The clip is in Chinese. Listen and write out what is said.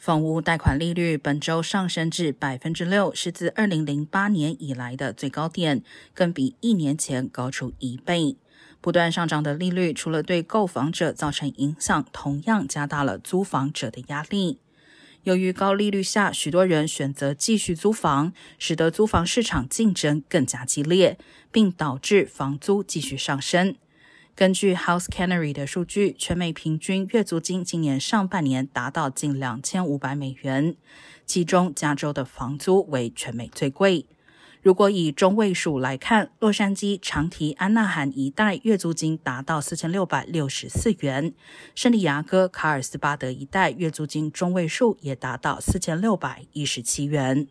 房屋贷款利率本周上升至百分之六，是自二零零八年以来的最高点，更比一年前高出一倍。不断上涨的利率，除了对购房者造成影响，同样加大了租房者的压力。由于高利率下，许多人选择继续租房，使得租房市场竞争更加激烈，并导致房租继续上升。根据 House Canary 的数据，全美平均月租金今年上半年达到近两千五百美元，其中加州的房租为全美最贵。如果以中位数来看，洛杉矶、长堤、安纳罕一带月租金达到四千六百六十四元，圣地亚哥、卡尔斯巴德一带月租金中位数也达到四千六百一十七元。